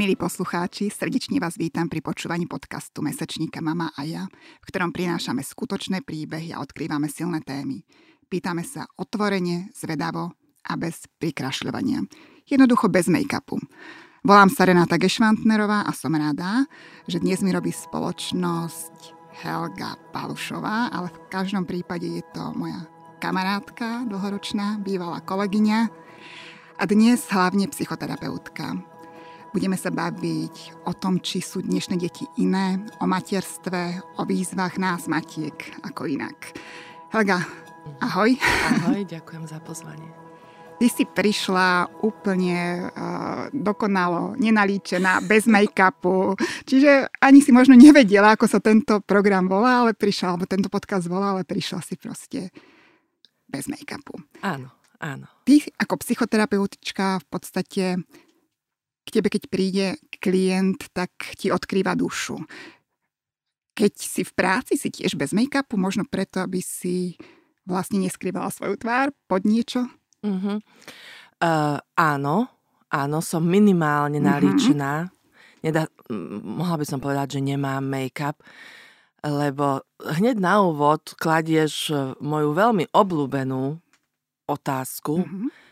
Milí poslucháči, srdečne vás vítam pri počúvaní podcastu Mesečníka Mama a ja, v ktorom prinášame skutočné príbehy a odkrývame silné témy. Pýtame sa otvorene, zvedavo a bez prikrašľovania. Jednoducho bez make-upu. Volám sa Renáta Gešvantnerová a som rada, že dnes mi robí spoločnosť Helga Palušová, ale v každom prípade je to moja kamarátka dlhoročná, bývalá kolegyňa a dnes hlavne psychoterapeutka. Budeme sa baviť o tom, či sú dnešné deti iné, o materstve, o výzvach nás matiek ako inak. Helga, ahoj. Ahoj, ďakujem za pozvanie. Ty si prišla úplne uh, dokonalo, nenalíčená, bez make-upu. Čiže ani si možno nevedela, ako sa tento program volá, ale prišla, alebo tento podcast volá, ale prišla si proste bez make-upu. Áno, áno. Ty ako psychoterapeutička v podstate k tebe, keď príde klient, tak ti odkrýva dušu. Keď si v práci, si tiež bez make-upu, možno preto, aby si vlastne neskrývala svoju tvár pod niečo? Uh-huh. Uh, áno, áno, som minimálne mhm. nalíčená. Uh-huh. Nedá, mohla by som povedať, že nemám make-up, lebo hneď na úvod kladieš moju veľmi obľúbenú otázku, uh-huh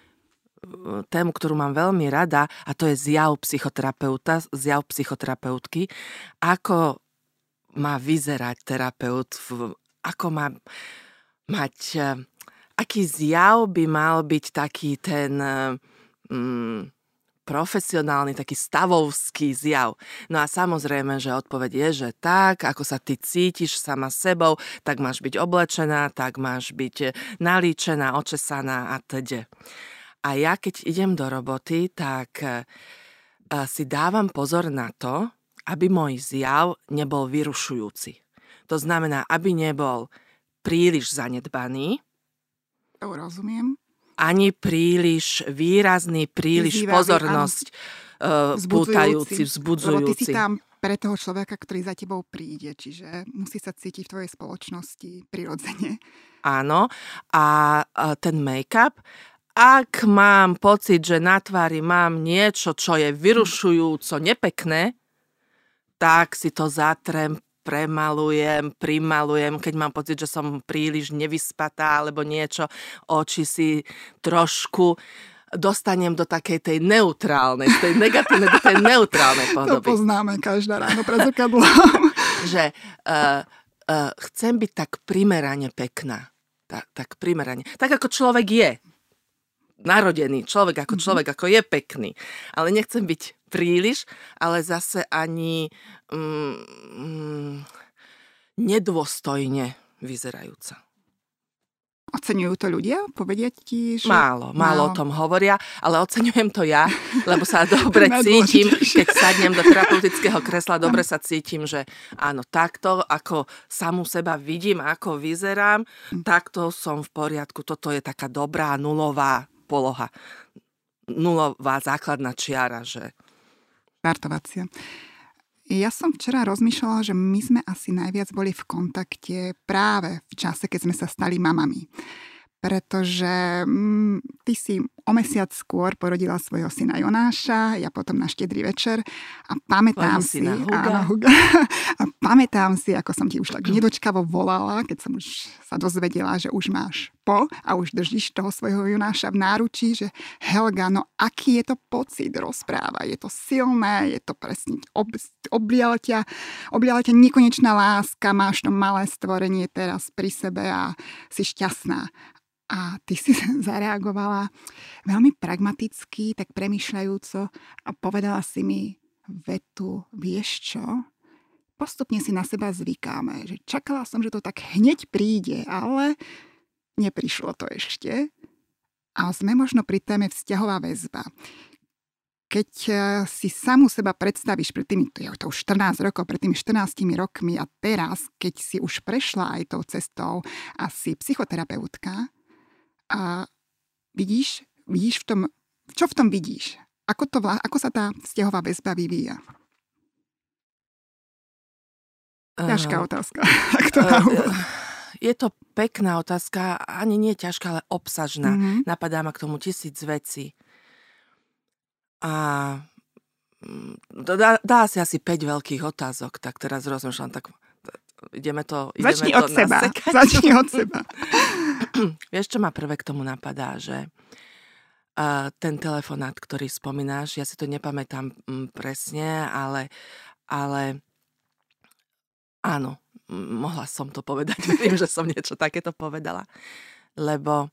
tému, ktorú mám veľmi rada a to je zjav psychoterapeuta, zjav psychoterapeutky. Ako má vyzerať terapeut, ako má mať, e, aký zjav by mal byť taký ten mm, profesionálny, taký stavovský zjav. No a samozrejme, že odpoveď je, že tak, ako sa ty cítiš sama sebou, tak máš byť oblečená, tak máš byť nalíčená, očesaná a teda. A ja keď idem do roboty, tak e, si dávam pozor na to, aby môj zjav nebol vyrušujúci. To znamená, aby nebol príliš zanedbaný. To rozumiem. Ani príliš výrazný, príliš Vyzývavý, pozornosť uh, vzbudzujúci, vzbudzujúci. Lebo ty si tam pre toho človeka, ktorý za tebou príde, čiže musí sa cítiť v tvojej spoločnosti prirodzene. Áno, a ten make-up ak mám pocit, že na tvári mám niečo, čo je vyrušujúco nepekné, tak si to zatrem, premalujem, primalujem, keď mám pocit, že som príliš nevyspatá alebo niečo, oči si trošku dostanem do takej tej neutrálnej, tej negatívnej do tej neutrálnej podoby. To poznáme každá ráno pred zrkadlom. že uh, uh, chcem byť tak primerane pekná. Tak, tak primerane. Tak ako človek je narodený človek ako mhm. človek, ako je pekný. Ale nechcem byť príliš, ale zase ani mm, mm, nedôstojne vyzerajúca. Oceňujú to ľudia? Povedia ti, že... Málo, málo, málo o tom hovoria, ale oceňujem to ja, lebo sa dobre cítim, keď sadnem do terapeutického kresla, dobre sa cítim, že áno, takto, ako samú seba vidím, ako vyzerám, hm. takto som v poriadku. Toto je taká dobrá, nulová poloha. Nulová základná čiara, že... Startovacia. Ja som včera rozmýšľala, že my sme asi najviac boli v kontakte práve v čase, keď sme sa stali mamami pretože mm, ty si o mesiac skôr porodila svojho syna Jonáša, ja potom na štedrý večer a pamätám si, Huga. Áno, Huga, a pamätám si, ako som ti už tak nedočkavo volala, keď som už sa dozvedela, že už máš po a už držíš toho svojho Jonáša v náručí, že Helga, no aký je to pocit rozpráva, je to silné, je to presne, ob, obliala ťa, obliala ťa nekonečná láska, máš to malé stvorenie teraz pri sebe a si šťastná. A ty si zareagovala veľmi pragmaticky, tak premyšľajúco a povedala si mi vetu, vieš čo? Postupne si na seba zvykáme, že čakala som, že to tak hneď príde, ale neprišlo to ešte. A sme možno pri téme vzťahová väzba. Keď e, si samu seba predstavíš pred tými, to je to už 14 rokov, pred tými 14 rokmi a teraz, keď si už prešla aj tou cestou a si psychoterapeutka, a vidíš, vidíš v tom, čo v tom vidíš? Ako, to, ako sa tá vzťahová väzba vyvíja? Ťažká uh, otázka. uh, je to pekná otázka, ani nie ťažká, ale obsažná. Mm-hmm. Napadá ma k tomu tisíc vecí. A mm, dá, dá si asi 5 veľkých otázok, tak teraz rozmýšľam, tak ideme to ideme Začni to od seba. nasekať. Začni od seba. Vieš, čo ma prvé k tomu napadá, že uh, ten telefonát, ktorý spomínáš, ja si to nepamätám mm, presne, ale, ale áno, mohla som to povedať. Viem, že som niečo takéto povedala. Lebo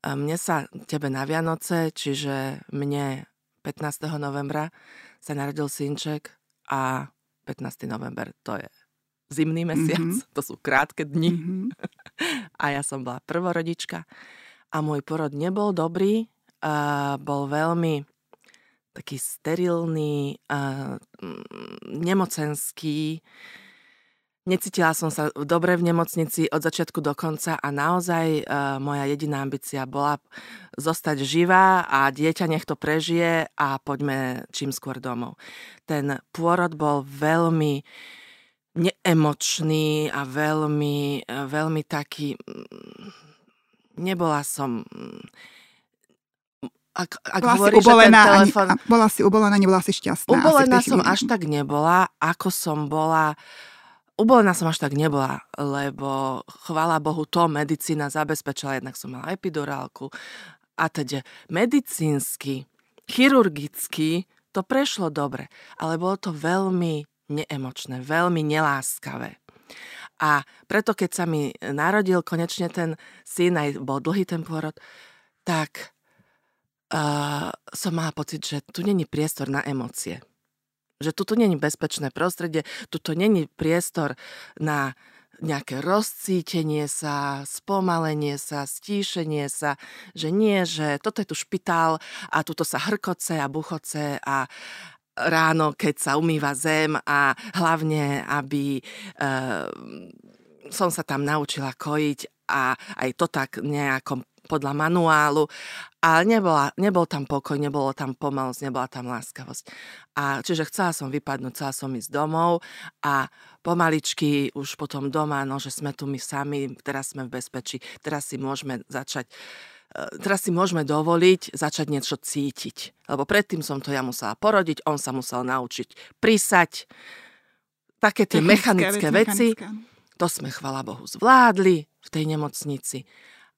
mne sa, tebe na Vianoce, čiže mne 15. novembra sa narodil synček a 15. november to je zimný mesiac, mm-hmm. to sú krátke dni. Mm-hmm. a ja som bola prvorodička a môj porod nebol dobrý, uh, bol veľmi taký sterilný, uh, nemocenský, Necítila som sa dobre v nemocnici od začiatku do konca a naozaj uh, moja jediná ambícia bola zostať živá a dieťa nech to prežije a poďme čím skôr domov. Ten pôrod bol veľmi neemočný a veľmi, veľmi taký... Mm, nebola som... Mm, ak, ak bola hovorí, si ubolená, telefon... ani, bola si ubolená, nebola si šťastná. Ubolená som až tak nebola, ako som bola Ubolená som až tak nebola, lebo chvála Bohu to medicína zabezpečila, jednak som mala epidurálku a teda medicínsky, chirurgicky to prešlo dobre, ale bolo to veľmi neemočné, veľmi neláskavé. A preto, keď sa mi narodil konečne ten syn, aj bol dlhý ten pôrod, tak uh, som mala pocit, že tu není priestor na emócie že tu není bezpečné prostredie, tu není priestor na nejaké rozcítenie sa, spomalenie sa, stíšenie sa, že nie, že toto je tu špitál a tuto sa hrkoce a buchoce a ráno, keď sa umýva zem a hlavne, aby e, som sa tam naučila kojiť a aj to tak nejakom podľa manuálu, ale nebola, nebol tam pokoj, nebolo tam pomalosť, nebola tam láskavosť. A čiže chcela som vypadnúť, chcela som ísť domov a pomaličky už potom doma, no že sme tu my sami, teraz sme v bezpečí, teraz si môžeme začať e, teraz si môžeme dovoliť začať niečo cítiť. Lebo predtým som to ja musela porodiť, on sa musel naučiť prísať. Také tie mechanické, veci, to sme, chvala Bohu, zvládli v tej nemocnici.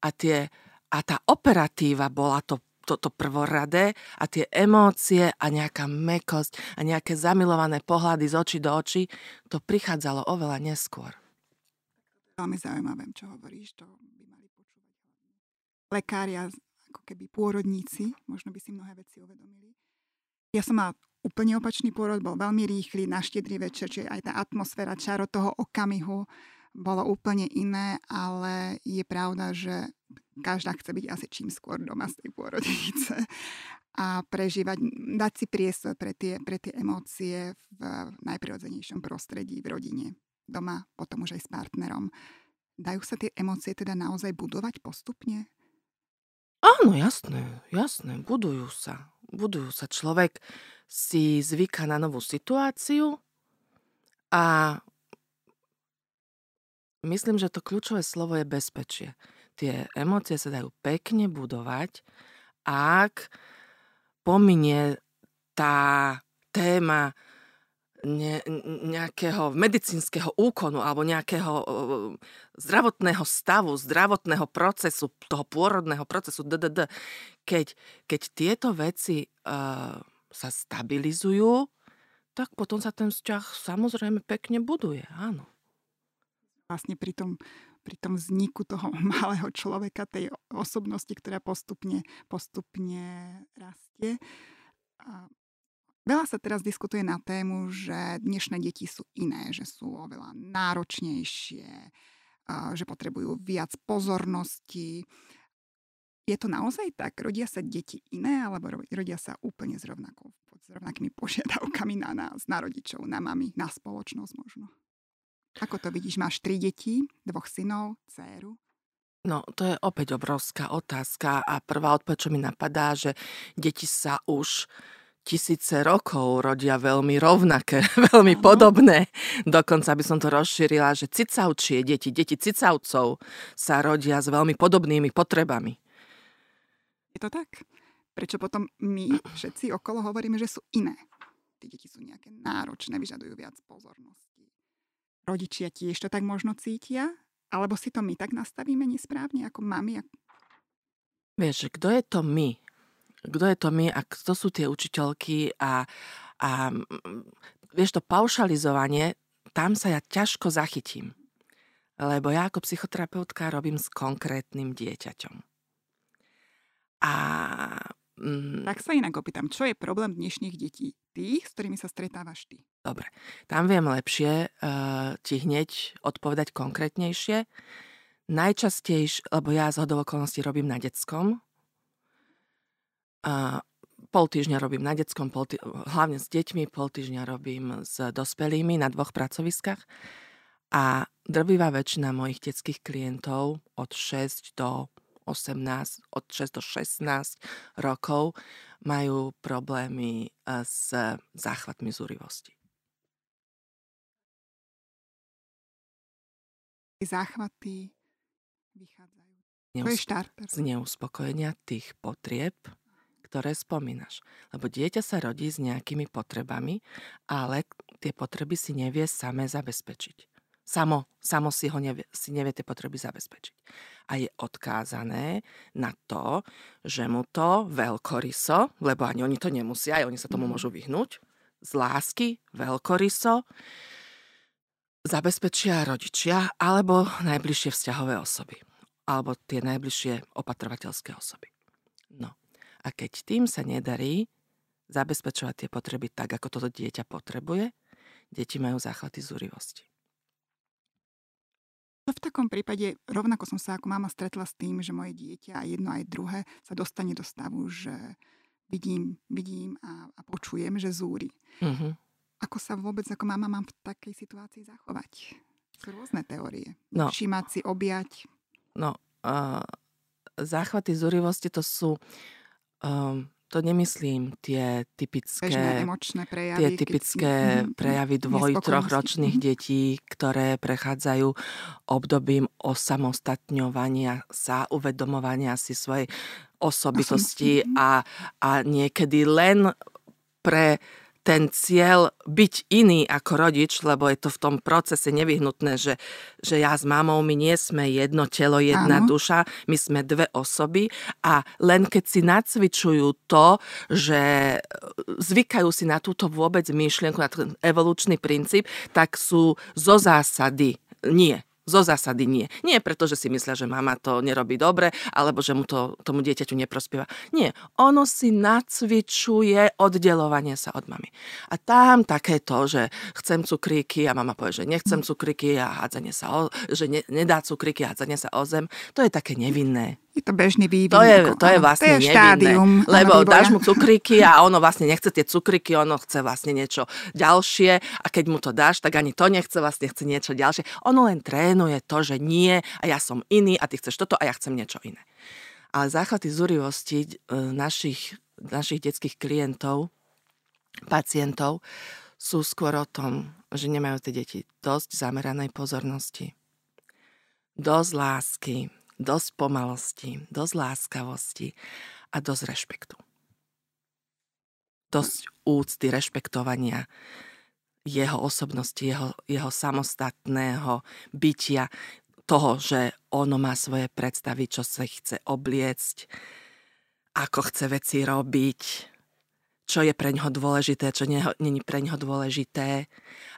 A tie a tá operatíva bola to toto prvoradé a tie emócie a nejaká mekosť a nejaké zamilované pohľady z očí do očí, to prichádzalo oveľa neskôr. Veľmi zaujímavé, čo hovoríš, to by mali počúvať lekári a ako keby pôrodníci, možno by si mnohé veci uvedomili. Ja som mala úplne opačný pôrod, bol veľmi rýchly, na štedrý večer, čiže aj tá atmosféra, čaro toho okamihu bolo úplne iné, ale je pravda, že každá chce byť asi čím skôr doma z tej pôrodnice a prežívať, dať si priestor pre tie, pre tie emócie v najprirodzenejšom prostredí, v rodine, doma, potom už aj s partnerom. Dajú sa tie emócie teda naozaj budovať postupne? Áno, jasné, jasné, budujú sa. Budujú sa. Človek si zvyká na novú situáciu a Myslím, že to kľúčové slovo je bezpečie. Tie emócie sa dajú pekne budovať, ak pominie tá téma ne, nejakého medicínskeho úkonu alebo nejakého zdravotného stavu, zdravotného procesu, toho pôrodného procesu, DDD. Keď, keď tieto veci uh, sa stabilizujú, tak potom sa ten vzťah samozrejme pekne buduje, áno vlastne pri tom, pri tom vzniku toho malého človeka, tej osobnosti, ktorá postupne, postupne rastie. A veľa sa teraz diskutuje na tému, že dnešné deti sú iné, že sú oveľa náročnejšie, že potrebujú viac pozornosti. Je to naozaj tak? Rodia sa deti iné, alebo rodia sa úplne s, rovnakou, s rovnakými požiadavkami na nás, na rodičov, na mami, na spoločnosť možno? Ako to vidíš? Máš tri deti, dvoch synov, dceru? No, to je opäť obrovská otázka a prvá odpoveď, čo mi napadá, že deti sa už tisíce rokov rodia veľmi rovnaké, veľmi Aha. podobné. Dokonca by som to rozšírila, že cicavčie deti, deti cicavcov sa rodia s veľmi podobnými potrebami. Je to tak? Prečo potom my všetci okolo hovoríme, že sú iné? tie deti sú nejaké náročné, vyžadujú viac pozornosti. Rodičia tiež to tak možno cítia, alebo si to my tak nastavíme nesprávne ako mami? Vieš, kto je to my? Kto je to my a kto sú tie učiteľky a, a vieš, to paušalizovanie, tam sa ja ťažko zachytím. Lebo ja ako psychoterapeutka robím s konkrétnym dieťaťom. A Mm. Tak sa inak opýtam, čo je problém dnešných detí? Tých, s ktorými sa stretávaš ty. Dobre, tam viem lepšie uh, ti hneď odpovedať konkrétnejšie. Najčastejšie, lebo ja z hodov okolností robím na detskom. Uh, pol týždňa robím na detskom, pol tý... hlavne s deťmi, pol týždňa robím s dospelými na dvoch pracoviskách. A drvivá väčšina mojich detských klientov od 6 do 18, od 6 do 16 rokov majú problémy eh, s záchvatmi zúrivosti. Záchvaty vychádzajú. Neus- to je štarter. Z neuspokojenia tých potrieb, ktoré spomínaš. Lebo dieťa sa rodí s nejakými potrebami, ale tie potreby si nevie samé zabezpečiť. Samo, samo si, ho nevie, si nevie tie potreby zabezpečiť. A je odkázané na to, že mu to veľkoryso, lebo ani oni to nemusia, aj oni sa tomu mhm. môžu vyhnúť, z lásky, veľkoryso, zabezpečia rodičia alebo najbližšie vzťahové osoby. Alebo tie najbližšie opatrovateľské osoby. No. A keď tým sa nedarí zabezpečovať tie potreby tak, ako toto dieťa potrebuje, deti majú záchvaty zúrivosti. V takom prípade rovnako som sa ako mama stretla s tým, že moje dieťa, jedno aj druhé, sa dostane do stavu, že vidím, vidím a, a počujem, že zúri. Uh-huh. Ako sa vôbec ako mama mám v takej situácii zachovať? Sú rôzne teórie. No. Všímať si, objať. No, uh, záchvaty zúrivosti to sú um, to nemyslím tie typické, emočné prejavy, tie typické keď... Mhm, prejavy dvoj, troch ročných mhm. detí, ktoré prechádzajú obdobím osamostatňovania sa, uvedomovania si svojej osobitosti a, a niekedy len pre ten cieľ byť iný ako rodič, lebo je to v tom procese nevyhnutné, že, že ja s mamou, my nie sme jedno telo, jedna Áno. duša, my sme dve osoby a len keď si nacvičujú to, že e, zvykajú si na túto vôbec myšlienku, na ten evolučný princíp, tak sú zo zásady nie zo zásady nie. Nie preto, že si myslia, že mama to nerobí dobre, alebo že mu to tomu dieťaťu neprospieva. Nie. Ono si nacvičuje oddelovanie sa od mamy. A tam také to, že chcem cukríky a mama povie, že nechcem cukríky a hádzanie sa o, že ne, nedá cukríky a hádzanie sa o zem, to je také nevinné. Je to bežný vývin. To je, to je vlastne to je štádium lebo dáš mu cukriky a ono vlastne nechce tie cukriky, ono chce vlastne niečo ďalšie a keď mu to dáš, tak ani to nechce, vlastne chce niečo ďalšie. Ono len trénuje to, že nie a ja som iný a ty chceš toto a ja chcem niečo iné. Ale záchvaty zúrivosti e, našich, našich detských klientov, pacientov sú skôr o tom, že nemajú tie deti dosť zameranej pozornosti, dosť lásky, dosť pomalosti, dosť láskavosti a dosť rešpektu. Dosť úcty, rešpektovania jeho osobnosti, jeho, jeho samostatného bytia, toho, že ono má svoje predstavy, čo sa chce obliecť, ako chce veci robiť, čo je pre ňoho dôležité, čo není pre ňoho dôležité.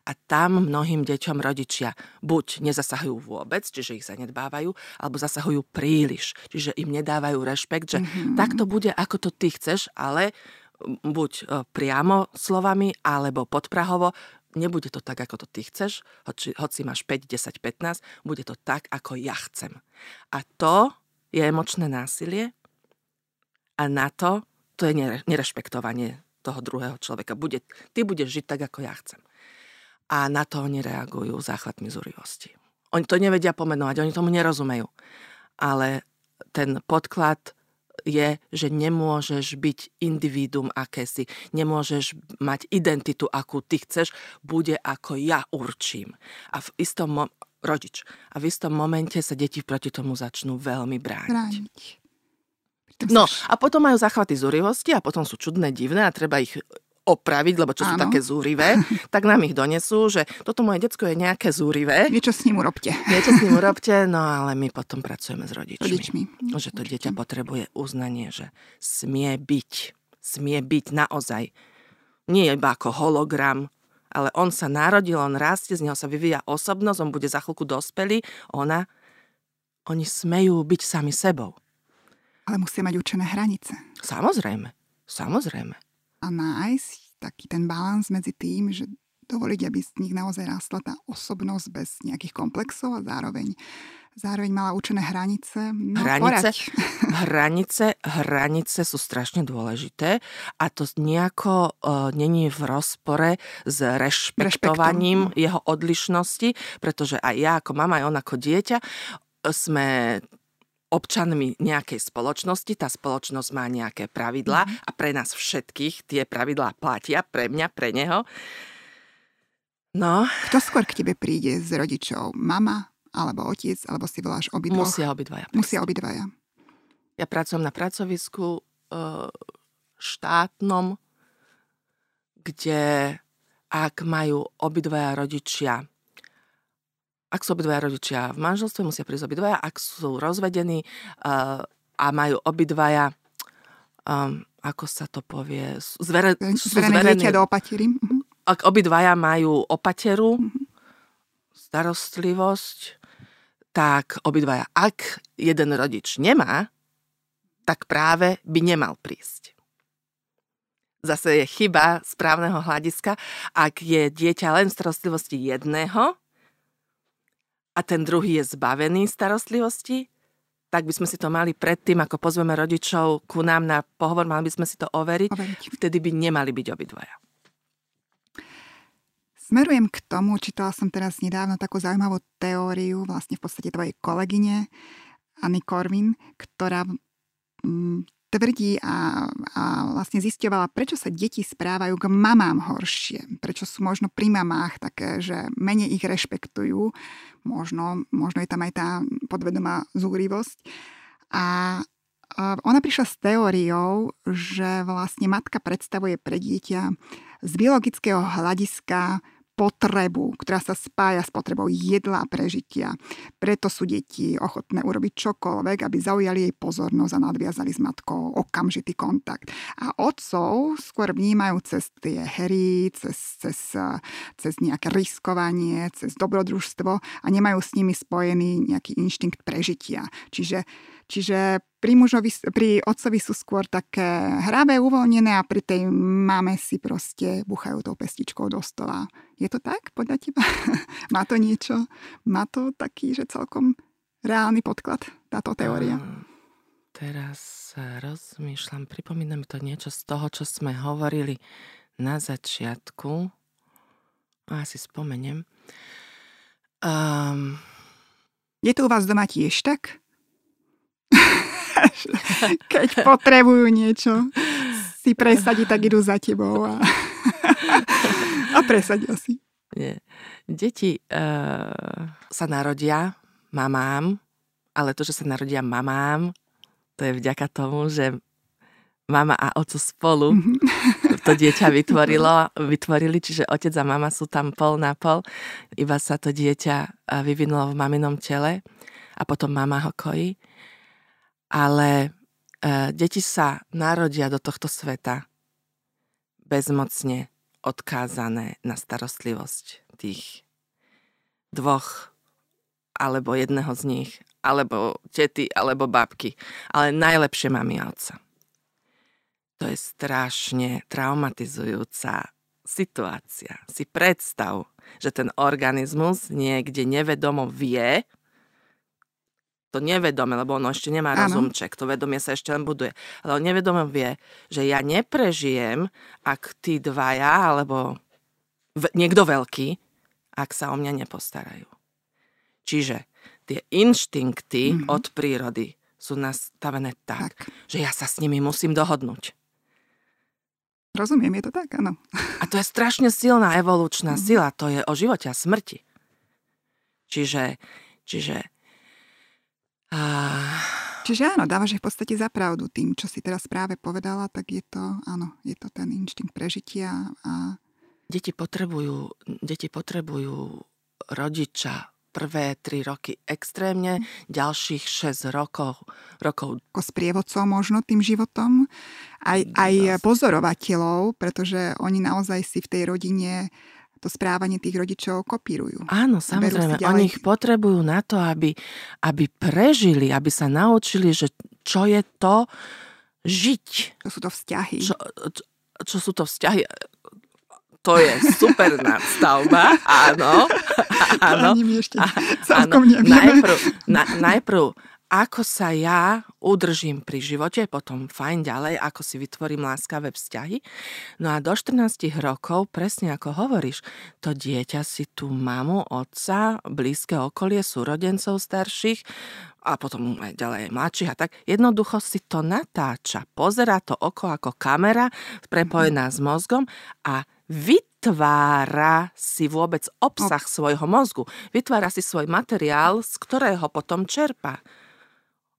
A tam mnohým deťom rodičia buď nezasahujú vôbec, čiže ich zanedbávajú, alebo zasahujú príliš, čiže im nedávajú rešpekt, že mm-hmm. tak to bude, ako to ty chceš, ale buď e, priamo slovami, alebo podprahovo, nebude to tak, ako to ty chceš, hoci, hoci máš 5, 10, 15, bude to tak, ako ja chcem. A to je emočné násilie a na to to je nerešpektovanie toho druhého človeka. Bude, ty budeš žiť tak, ako ja chcem. A na to oni reagujú záchvatmi zúrivosti. Oni to nevedia pomenovať, oni tomu nerozumejú. Ale ten podklad je, že nemôžeš byť individuum akési, nemôžeš mať identitu, akú ty chceš, bude ako ja určím. A v istom mo- rodič. A v istom momente sa deti proti tomu začnú veľmi brániť. brániť. No a potom majú záchvaty zúrivosti a potom sú čudné, divné a treba ich opraviť, lebo čo sú Áno. také zúrivé, tak nám ich donesú, že toto moje decko je nejaké zúrivé, Niečo s ním urobte. niečo s ním urobte, no ale my potom pracujeme s rodičmi. Rodičmi. Že to dieťa potrebuje uznanie, že smie byť. Smie byť naozaj. Nie iba ako hologram, ale on sa narodil, on rastie, z neho sa vyvíja osobnosť, on bude za chvíľku dospelý, ona, oni smejú byť sami sebou. Ale musia mať určené hranice. Samozrejme, samozrejme. A nájsť taký ten balans medzi tým, že dovoliť, aby z nich naozaj rastla tá osobnosť bez nejakých komplexov a zároveň, zároveň mala určené hranice. No, Hranice? poraď. Hranice, hranice sú strašne dôležité a to nejako uh, není v rozpore s rešpektovaním jeho odlišnosti, pretože aj ja ako mama, aj on ako dieťa e, sme občanmi nejakej spoločnosti, tá spoločnosť má nejaké pravidlá a pre nás všetkých tie pravidlá platia, pre mňa, pre neho. No, Kto skôr k tebe príde z rodičov? Mama alebo otec, alebo si voláš obidvoch? musia obidvaja. Musia obidvaja. Ja pracujem na pracovisku e, štátnom, kde ak majú obidvaja rodičia ak sú obidvaja rodičia v manželstve, musia prísť obidvaja. Ak sú rozvedení uh, a majú obidvaja, um, ako sa to povie, sú zvere, sú Zverené zverení, dieťa do opatery. Mhm. ak obidvaja majú opateru, starostlivosť, tak obidvaja. Ak jeden rodič nemá, tak práve by nemal prísť. Zase je chyba správneho hľadiska, ak je dieťa len starostlivosti jedného a ten druhý je zbavený starostlivosti, tak by sme si to mali predtým, ako pozveme rodičov ku nám na pohovor, mali by sme si to overiť, Overiť. vtedy by nemali byť obidvaja. Smerujem k tomu, čítala som teraz nedávno takú zaujímavú teóriu, vlastne v podstate tvojej kolegyne Anny Korvin, ktorá mm, tvrdí a, a vlastne zisťovala, prečo sa deti správajú k mamám horšie. Prečo sú možno pri mamách také, že menej ich rešpektujú. Možno, možno je tam aj tá podvedomá zúrivosť. A ona prišla s teóriou, že vlastne matka predstavuje pre dieťa z biologického hľadiska potrebu, ktorá sa spája s potrebou jedla a prežitia. Preto sú deti ochotné urobiť čokoľvek, aby zaujali jej pozornosť a nadviazali s matkou okamžitý kontakt. A otcov skôr vnímajú cez tie hry, cez, cez, cez nejaké riskovanie, cez dobrodružstvo a nemajú s nimi spojený nejaký inštinkt prežitia. Čiže Čiže pri, mužovi, pri otcovi sú skôr také hravé, uvoľnené a pri tej mame si proste buchajú tou pestičkou do stola. Je to tak podľa teba? Má to niečo? Má to taký, že celkom reálny podklad, táto teória? A teraz rozmýšľam, pripomína mi to niečo z toho, čo sme hovorili na začiatku. Asi spomeniem. Um, Je to u vás doma tiež tak? Keď potrebujú niečo si presadiť, tak idú za tebou a, a presadil si. nie. Deti uh, sa narodia mamám, ale to, že sa narodia mamám, to je vďaka tomu, že mama a oco spolu to dieťa vytvorilo, vytvorili, čiže otec a mama sú tam pol na pol. Iba sa to dieťa eh, vyvinulo v maminom tele a potom mama ho kojí. Ale e, deti sa narodia do tohto sveta bezmocne odkázané na starostlivosť tých dvoch alebo jedného z nich, alebo tety, alebo babky. Ale najlepšie mami a otca. To je strašne traumatizujúca situácia. Si predstav, že ten organizmus niekde nevedomo vie, to nevedome, lebo ono ešte nemá rozumček, to vedomie sa ešte len buduje. Ale on nevedome vie, že ja neprežijem, ak tí dvaja, alebo v, niekto veľký, ak sa o mňa nepostarajú. Čiže tie inštinkty Mhm. od prírody sú nastavené tak, Tak. že ja sa s nimi musím dohodnúť. Rozumiem, je to tak, áno. A to je strašne silná evolučná Mhm. sila, to je o živote a smrti. Čiže, čiže a, Čiže áno, dávaš v podstate za pravdu tým, čo si teraz práve povedala, tak je to, áno, je to ten inštinkt prežitia a... Deti potrebujú, deti potrebujú rodiča prvé tri roky extrémne, ďalších 6 rokov, rokov ako sprievodcov možno tým životom, aj, aj pozorovateľov, pretože oni naozaj si v tej rodine to správanie tých rodičov kopírujú. Áno, samozrejme. Oni ich potrebujú na to, aby, aby prežili, aby sa naučili, že čo je to žiť. Čo sú to vzťahy. Čo, čo, čo sú to vzťahy. To je super nadstavba, áno. áno. To ani ešte celkom áno. Najprv, na, najprv ako sa ja udržím pri živote, potom fajn ďalej, ako si vytvorím láskavé vzťahy. No a do 14 rokov, presne ako hovoríš, to dieťa si tú mamu, otca, blízke okolie, súrodencov starších a potom aj ďalej mladších a tak, jednoducho si to natáča. Pozera to oko ako kamera prepojená s mozgom a vytvára si vôbec obsah svojho mozgu. Vytvára si svoj materiál, z ktorého potom čerpa.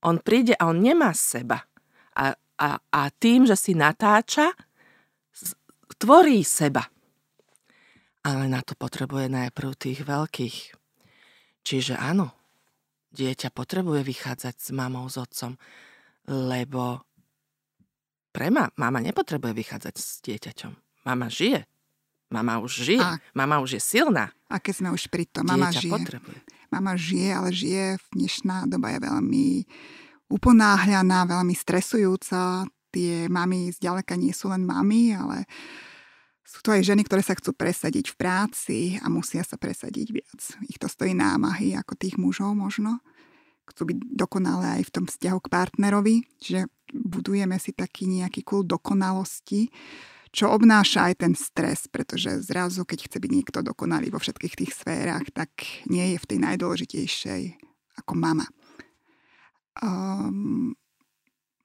On príde a on nemá seba. A, a, a tým, že si natáča, tvorí seba. Ale na to potrebuje najprv tých veľkých. Čiže áno, dieťa potrebuje vychádzať s mamou, s otcom, lebo pre ma, mama nepotrebuje vychádzať s dieťaťom. Mama žije. Mama už žije. A, mama už je silná. A keď sme už pri tom, mama žije. Potrebuje. Mama žije, ale žije, dnešná doba je veľmi uponáhľaná, veľmi stresujúca. Tie mamy zďaleka nie sú len mamy, ale sú to aj ženy, ktoré sa chcú presadiť v práci a musia sa presadiť viac. Ich to stojí námahy ako tých mužov možno. Chcú byť dokonalé aj v tom vzťahu k partnerovi, čiže budujeme si taký nejaký kult dokonalosti, čo obnáša aj ten stres, pretože zrazu, keď chce byť niekto dokonalý vo všetkých tých sférach, tak nie je v tej najdôležitejšej ako mama um,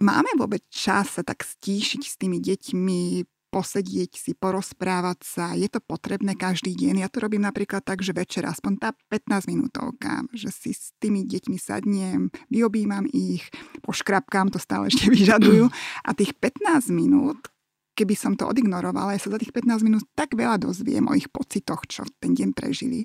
máme vôbec čas sa tak stíšiť s tými deťmi, posedieť si, porozprávať sa. Je to potrebné každý deň. Ja to robím napríklad tak, že večer aspoň tá 15 minútovka, že si s tými deťmi sadnem, vyobímam ich, poškrapkám, to stále ešte vyžadujú. A tých 15 minút, keby som to odignorovala, ja sa za tých 15 minút tak veľa dozviem o ich pocitoch, čo ten deň prežili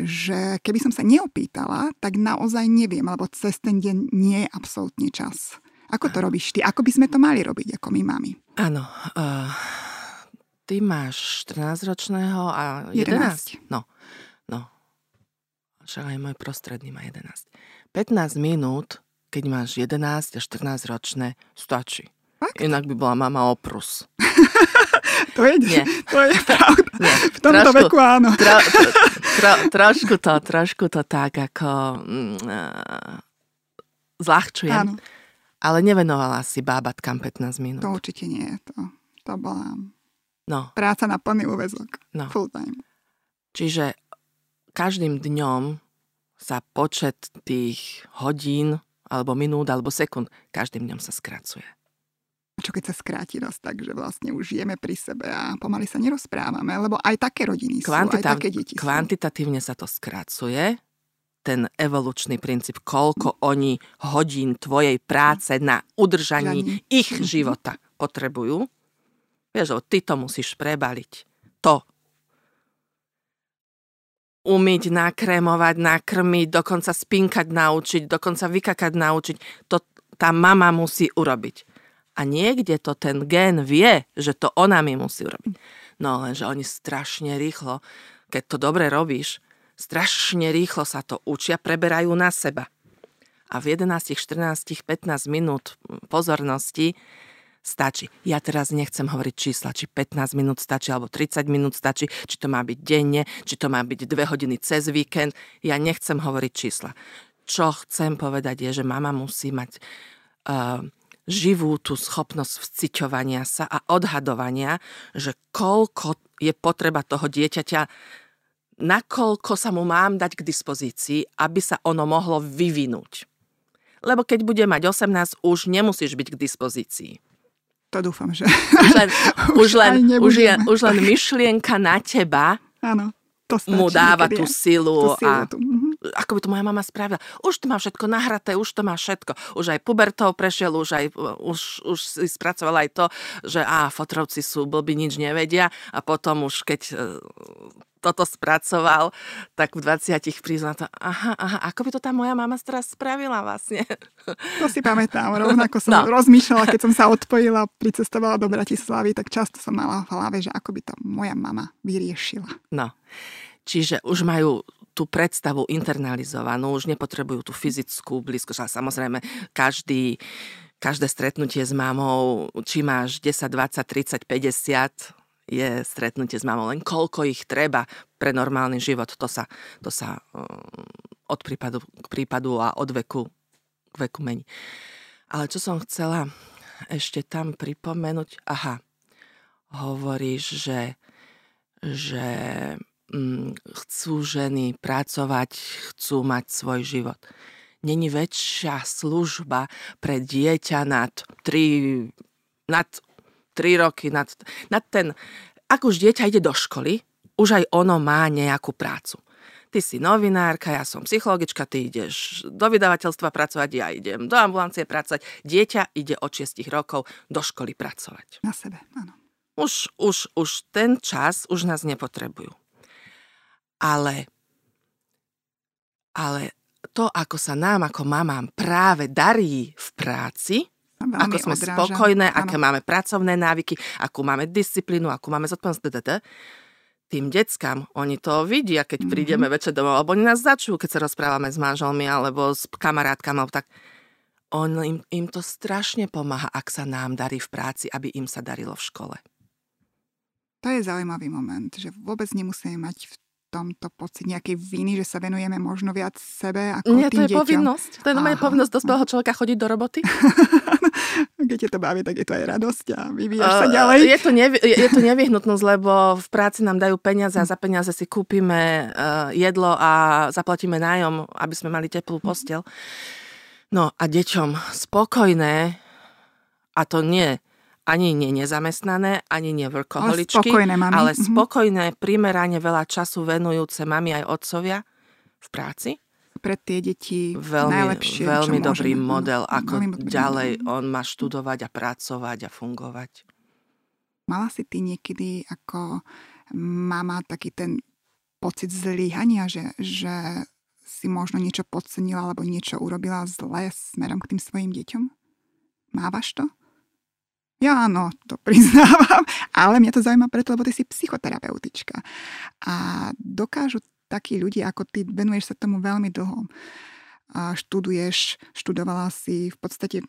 že keby som sa neopýtala, tak naozaj neviem, lebo cez ten deň nie je absolútne čas. Ako to robíš ty? Ako by sme to mali robiť ako my mami? Áno. Uh, ty máš 14-ročného a 11? 11. No, no. Však aj môj prostredný má 11. 15 minút, keď máš 11 a 14 ročné, stačí. Fakt? Inak by bola mama oprus. to je, Nie. to je pravda. Nie. V tomto trošku, veku áno. Tro, tro, trošku to, trošku to tak ako uh, zľahčujem. Áno. Ale nevenovala si bábatkám 15 minút. To určite nie. To, to bola no. práca na plný úvezok. No. Full time. Čiže každým dňom sa počet tých hodín alebo minút alebo sekúnd každým dňom sa skracuje. Čo keď sa skráti raz tak, že vlastne už žijeme pri sebe a pomaly sa nerozprávame, lebo aj také rodiny Kvantita- sú, aj také deti Kvantitatívne sa to skracuje, ten evolučný princíp, koľko oni hodín tvojej práce na udržaní Žaní. ich života potrebujú. Vieš, ty to musíš prebaliť. To. Umyť, nakrémovať, nakrmiť, dokonca spinkať naučiť, dokonca vykakať naučiť. To tá mama musí urobiť a niekde to ten gen vie, že to ona mi musí urobiť. No lenže oni strašne rýchlo, keď to dobre robíš, strašne rýchlo sa to učia, preberajú na seba. A v 11, 14, 15 minút pozornosti stačí. Ja teraz nechcem hovoriť čísla, či 15 minút stačí, alebo 30 minút stačí, či to má byť denne, či to má byť 2 hodiny cez víkend. Ja nechcem hovoriť čísla. Čo chcem povedať je, že mama musí mať uh, živú tú schopnosť vciťovania sa a odhadovania, že koľko je potreba toho dieťaťa, nakoľko sa mu mám dať k dispozícii, aby sa ono mohlo vyvinúť. Lebo keď bude mať 18, už nemusíš byť k dispozícii. To dúfam, že... Už len, už len, už je, už len myšlienka na teba Áno, to stačí, mu dáva tú silu, tú silu a, tú. Mhm. ako by to moja mama spravila. Už to má všetko nahraté, už to má všetko. Už aj pubertou prešiel, už aj už, už si spracoval aj to, že á, fotrovci sú blbí, nič nevedia a potom už keď e, toto spracoval, tak v 20 priznal to, aha, aha, ako by to tá moja mama teraz spravila vlastne. To si pamätám, rovnako som no. rozmýšľala, keď som sa odpojila, pricestovala do Bratislavy, tak často som mala v hlave, že ako by to moja mama vyriešila. No, čiže už majú tú predstavu internalizovanú, už nepotrebujú tú fyzickú blízkosť, ale samozrejme každý každé stretnutie s mamou, či máš 10, 20, 30, 50, je stretnutie s mamou. Len koľko ich treba pre normálny život, to sa, to sa um, od prípadu k prípadu a od veku k veku mení. Ale čo som chcela ešte tam pripomenúť, aha, hovoríš, že, že hm, chcú ženy pracovať, chcú mať svoj život. Není väčšia služba pre dieťa nad 3, nad 3 roky, nad, nad ten, ak už dieťa ide do školy, už aj ono má nejakú prácu. Ty si novinárka, ja som psychologička, ty ideš do vydavateľstva pracovať, ja idem do ambulancie pracovať. Dieťa ide od 6 rokov do školy pracovať. Na sebe, áno. Už, už, už ten čas už nás nepotrebujú. Ale, ale to, ako sa nám ako mamám práve darí v práci, ako sme odráža. spokojné, ano. aké máme pracovné návyky, akú máme disciplínu, akú máme zodpovednosť, tým deckám, oni to vidia, keď mm-hmm. prídeme večer domov, alebo oni nás začujú, keď sa rozprávame s manželmi alebo s kamarátkami, tak on, im, im to strašne pomáha, ak sa nám darí v práci, aby im sa darilo v škole. To je zaujímavý moment, že vôbec nemusíme mať v tomto pocit nejakej viny, že sa venujeme možno viac sebe ako Nie, tým to je deťom. povinnosť. To je normálne povinnosť dospelého človeka chodiť do roboty. Keď ťa to baví, tak je to aj radosť a vyvíjaš sa ďalej. Je to, nevy, je to nevyhnutnosť, lebo v práci nám dajú peniaze a za peniaze si kúpime uh, jedlo a zaplatíme nájom, aby sme mali teplú postel. No a deťom spokojné, a to nie ani nie nezamestnané, ani nie workoholičky, ale spokojné, mami. ale mhm. spokojné, primerane veľa času venujúce mami aj otcovia v práci. Pre tie deti veľmi, najlepšie, Veľmi dobrý môžeme. model, ako veľmi ďalej model. on má študovať a pracovať a fungovať. Mala si ty niekedy ako mama taký ten pocit zlyhania, že, že si možno niečo podcenila alebo niečo urobila zle smerom k tým svojim deťom? Mávaš to? Ja áno, to priznávam, ale mňa to zaujíma preto, lebo ty si psychoterapeutička. A dokážu takí ľudia ako ty, venuješ sa tomu veľmi dlho. A študuješ, študovala si v podstate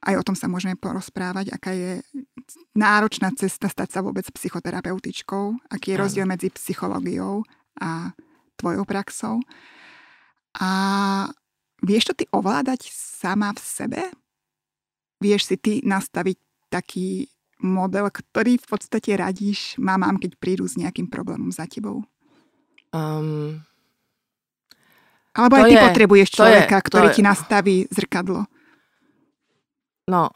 aj o tom sa môžeme porozprávať, aká je náročná cesta stať sa vôbec psychoterapeutičkou, aký je rozdiel medzi psychológiou a tvojou praxou. A vieš to ty ovládať sama v sebe? Vieš si ty nastaviť taký model, ktorý v podstate radíš mamám, keď prídu s nejakým problémom za tebou? Um, Alebo aj ty je, potrebuješ človeka, je, ktorý je. ti nastaví zrkadlo. No,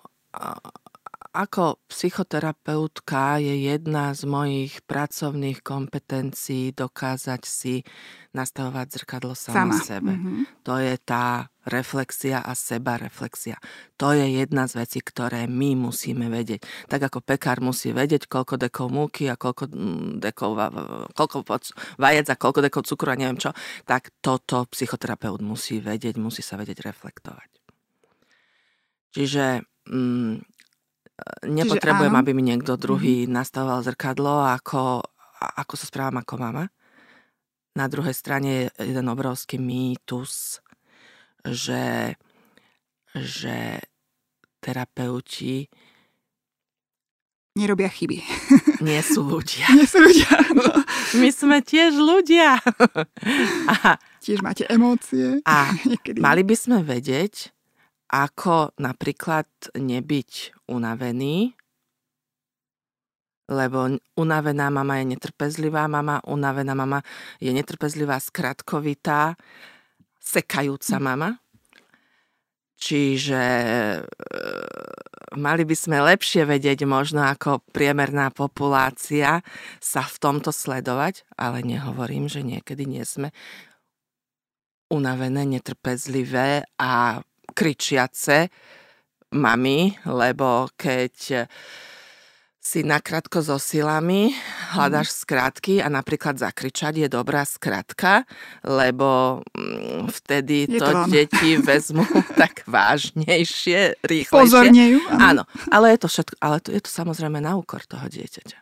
ako psychoterapeutka je jedna z mojich pracovných kompetencií dokázať si nastavovať zrkadlo sama, sama. sebe. Mm-hmm. To je tá reflexia a seba reflexia. To je jedna z vecí, ktoré my musíme vedieť. Tak ako pekár musí vedieť, koľko dekov múky a koľko mm, dekov, koľko vajec a koľko dekov cukru a neviem čo, tak toto psychoterapeut musí vedieť, musí sa vedieť reflektovať. Čiže mm, nepotrebujem, aby mi niekto druhý mm-hmm. nastavoval zrkadlo, ako, ako sa správam ako mama. Na druhej strane je jeden obrovský mýtus, že, že terapeuti nerobia chyby. Nie sú ľudia. Nie sú ľudia. No. My sme tiež ľudia. A, tiež máte emócie. A mali by sme vedieť, ako napríklad nebyť unavený, lebo unavená mama je netrpezlivá mama, unavená mama je netrpezlivá, skratkovitá, sekajúca hm. mama. Čiže e, mali by sme lepšie vedieť možno ako priemerná populácia sa v tomto sledovať, ale nehovorím, že niekedy nie sme unavené, netrpezlivé a kričiace mami, lebo keď si nakrátko so silami, hľadáš mhm. skratky a napríklad zakričať je dobrá skratka, lebo mm, vtedy je to, to deti vezmú tak vážnejšie, rýchlejšie. Pozornejú. Áno, ale je to všetko, ale to, je to samozrejme na úkor toho dieťaťa.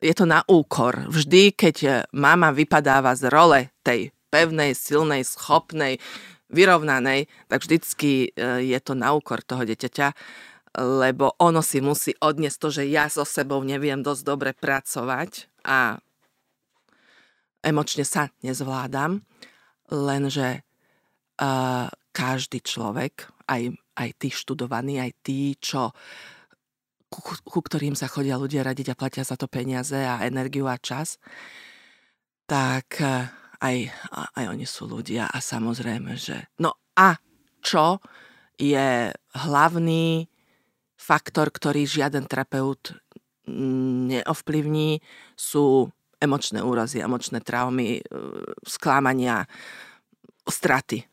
Je to na úkor. Vždy, keď mama vypadáva z role tej pevnej, silnej, schopnej, vyrovnanej, tak vždycky e, je to na úkor toho dieťaťa lebo ono si musí odniesť to, že ja so sebou neviem dosť dobre pracovať a emočne sa nezvládam, lenže uh, každý človek, aj, aj tí študovaní, aj tí, čo ku, ku ktorým sa chodia ľudia radiť a platia za to peniaze a energiu a čas, tak uh, aj, aj oni sú ľudia a samozrejme, že... No a čo je hlavný faktor, ktorý žiaden terapeut neovplyvní, sú emočné úrazy, emočné traumy, e, sklámania, straty.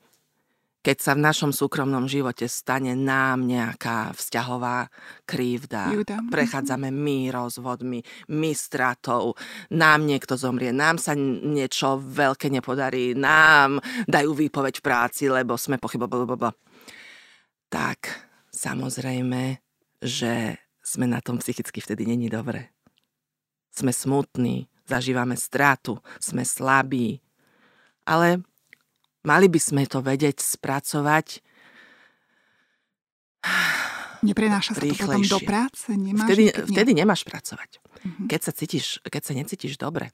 Keď sa v našom súkromnom živote stane nám nejaká vzťahová krívda, Juda. prechádzame my rozvodmi, my stratou, nám niekto zomrie, nám sa niečo veľké nepodarí, nám dajú výpoveď v práci, lebo sme pochybovali. Tak, samozrejme, že sme na tom psychicky vtedy není dobre. Sme smutní, zažívame strátu, sme slabí. Ale mali by sme to vedieť spracovať Neprenáša sa to potom do práce? Nemáš vtedy, vtedy nemáš pracovať. Uh-huh. Keď, sa cítiš, keď sa necítiš dobre,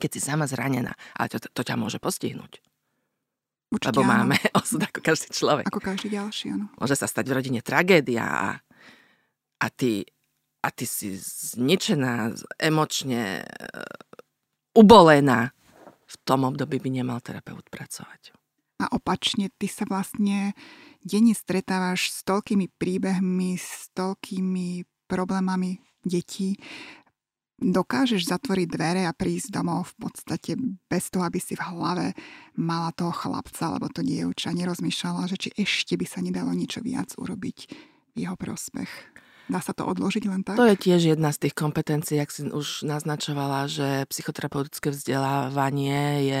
keď si sama zranená, ale to, to ťa môže postihnúť. Určite Lebo áno. máme osud ako každý človek. Ako každý ďalší, áno. Môže sa stať v rodine tragédia a a ty, a ty si zničená, emočne uh, ubolená, v tom období by nemal terapeut pracovať. A opačne, ty sa vlastne denne stretávaš s toľkými príbehmi, s toľkými problémami detí. Dokážeš zatvoriť dvere a prísť domov v podstate bez toho, aby si v hlave mala toho chlapca alebo to dievča, nerozmýšľala, že či ešte by sa nedalo niečo viac urobiť v jeho prospech. Dá sa to odložiť len tak? To je tiež jedna z tých kompetencií, ak si už naznačovala, že psychoterapeutické vzdelávanie je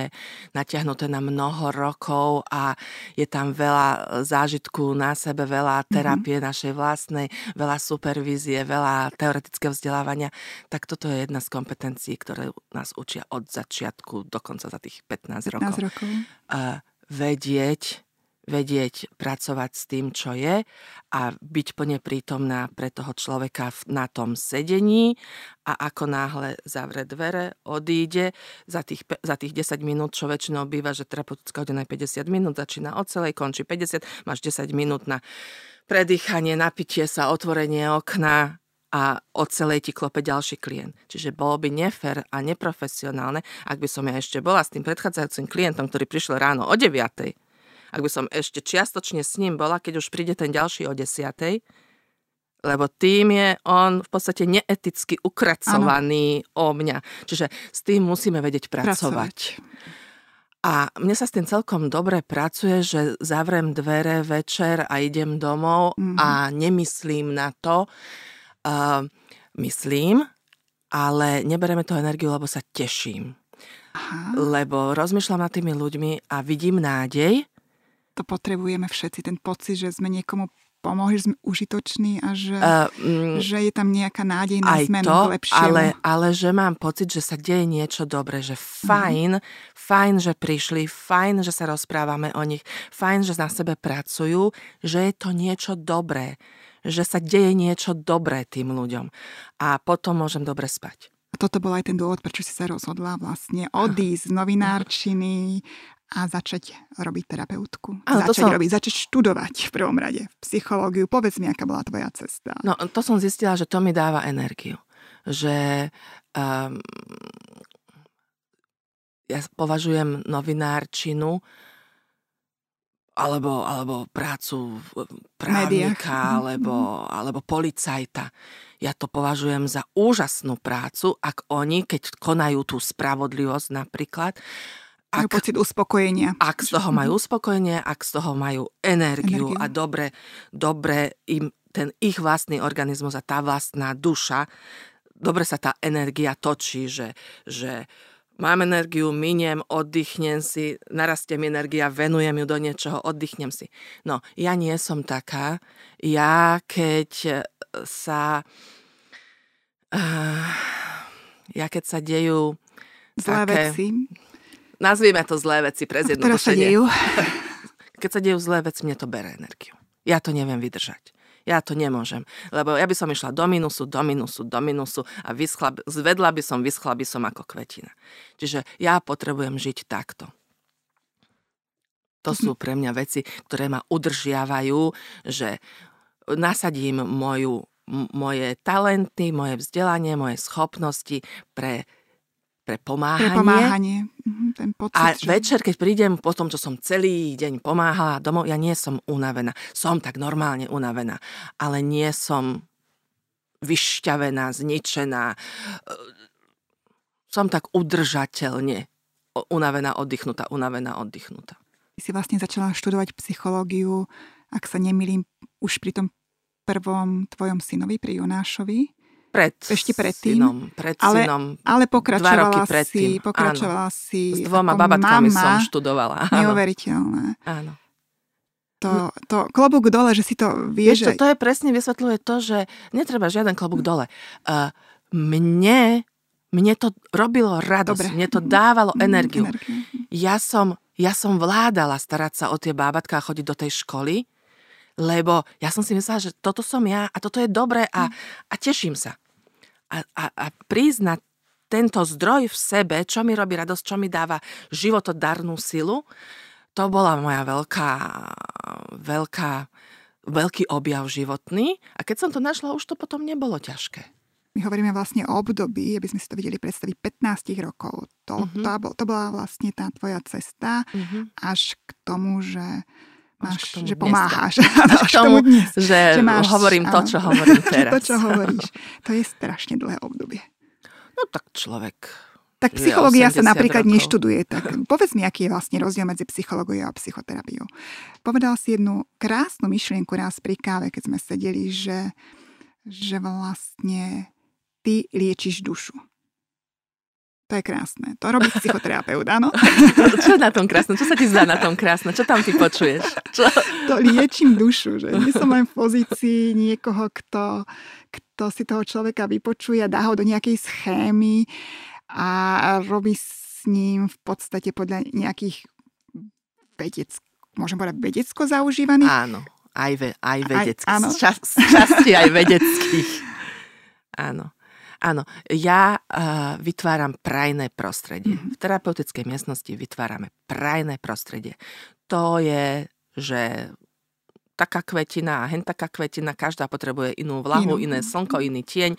natiahnuté na mnoho rokov a je tam veľa zážitku na sebe, veľa mhm. terapie mm-hmm. našej vlastnej, veľa supervízie, veľa teoretického vzdelávania. Tak toto je jedna z kompetencií, ktoré nás učia od začiatku, dokonca za tých 15, 15 rokov. rokov. Uh, vedieť vedieť pracovať s tým, čo je a byť plne prítomná pre toho človeka na tom sedení a ako náhle zavre dvere, odíde, za tých, za tých 10 minút, čo väčšinou býva, že terapeutická hodina je 50 minút, začína od celej, končí 50, máš 10 minút na predýchanie, napitie sa, otvorenie okna, a od celej ti klope ďalší klient. Čiže bolo by nefér a neprofesionálne, ak by som ja ešte bola s tým predchádzajúcim klientom, ktorý prišiel ráno o 9 ak by som ešte čiastočne s ním bola, keď už príde ten ďalší o desiatej, lebo tým je on v podstate neeticky ukracovaný ano. o mňa. Čiže s tým musíme vedieť pracovať. pracovať. A mne sa s tým celkom dobre pracuje, že zavrem dvere večer a idem domov mm-hmm. a nemyslím na to. Uh, myslím, ale nebereme to energiu, lebo sa teším. Aha. Lebo rozmýšľam nad tými ľuďmi a vidím nádej to potrebujeme všetci, ten pocit, že sme niekomu pomohli, že sme užitoční a že, uh, mm, že je tam nejaká nádej na zmenu to, lepšiemu. Ale, ale že mám pocit, že sa deje niečo dobré, že fajn, mm. fajn, že prišli, fajn, že sa rozprávame o nich, fajn, že na sebe pracujú, že je to niečo dobré, že sa deje niečo dobré tým ľuďom. A potom môžem dobre spať. A toto bol aj ten dôvod, prečo si sa rozhodla vlastne odísť z novinárčiny a začať robiť terapeutku. Ano, začať som... robiť, začať študovať v prvom rade psychológiu. Povedz mi, aká bola tvoja cesta. No, to som zistila, že to mi dáva energiu. Že um, ja považujem novinárčinu alebo, alebo prácu právnika, mhm. alebo, alebo policajta. Ja to považujem za úžasnú prácu, ak oni, keď konajú tú spravodlivosť napríklad, ak, pocit uspokojenia. Ak z toho majú uspokojenie, ak z toho majú energiu, energiu. a dobre, dobre im ten ich vlastný organizmus a tá vlastná duša, dobre sa tá energia točí, že, že mám energiu, miniem, oddychnem si, narastie mi energia, venujem ju do niečoho, oddychnem si. No, ja nie som taká. Ja keď sa... Uh, ja keď sa dejú Zlé také, veci. Nazvime to zlé veci pre zjednodušenie. Keď sa dejú zlé veci, mne to bere energiu. Ja to neviem vydržať. Ja to nemôžem, lebo ja by som išla do minusu, do minusu, do minusu a vyschla, zvedla by som, vyschla by som ako kvetina. Čiže ja potrebujem žiť takto. To sú pre mňa veci, ktoré ma udržiavajú, že nasadím moju, moje talenty, moje vzdelanie, moje schopnosti pre pre pomáhanie. Pre pomáhanie. Mhm, ten pocit, a že... večer, keď prídem po tom, čo som celý deň pomáhala domov, ja nie som unavená. Som tak normálne unavená, ale nie som vyšťavená, zničená. Som tak udržateľne unavená, oddychnutá, unavená, oddychnutá. Ty si vlastne začala študovať psychológiu, ak sa nemýlim, už pri tom prvom tvojom synovi, pri Jonášovi. Pred ešte predtým. Synom, pred ale, synom. Ale pokračovala dva roky si, pokračovala áno. si S dvoma babatkami mama, som študovala. Áno. Neuveriteľné. Áno. To, to klobúk dole, že si to vie, Vieš, že... to je presne vysvetľuje to, že netreba žiaden klobúk dole. Uh, mne, mne to robilo radosť, Dobre. mne to dávalo mm, energiu. energiu. Ja som, ja som vládala starať sa o tie bábatka a chodiť do tej školy, lebo ja som si myslela, že toto som ja a toto je dobré a, a teším sa a, a, a na tento zdroj v sebe, čo mi robí radosť, čo mi dáva životodarnú silu, to bola moja veľká, veľká, veľký objav životný. A keď som to našla, už to potom nebolo ťažké. My hovoríme vlastne o období, aby sme si to vedeli predstaviť, 15 rokov. To, mm-hmm. to, to bola vlastne tá tvoja cesta mm-hmm. až k tomu, že máš, tomu že pomáhaš. Až k tomu, dnes, že, že máš, hovorím to, čo hovorím teraz. to, čo hovoríš. To je strašne dlhé obdobie. No tak človek... Tak psychológia sa napríklad rokov. neštuduje. Tak povedz mi, aký je vlastne rozdiel medzi psychológiou a psychoterapiou. Povedal si jednu krásnu myšlienku raz pri káve, keď sme sedeli, že, že vlastne ty liečiš dušu. To je krásne. To robí psychoterapeut, áno? Čo na tom krásne? Čo sa ti zdá na tom krásne? Čo tam ty počuješ? Čo? To liečím dušu, že nie som len v pozícii niekoho, kto, kto si toho človeka vypočuje dá ho do nejakej schémy a robí s ním v podstate podľa nejakých vedec, môžem povedať vedecko zaužívaných? Áno, aj, ve, aj vedeckých. Aj, áno. Z, čas, z časti aj vedeckých. Áno. Áno, ja uh, vytváram prajné prostredie. Mm-hmm. V terapeutickej miestnosti vytvárame prajné prostredie. To je, že taká kvetina a hen taká kvetina, každá potrebuje inú vlahu, inú. iné slnko, iný tieň,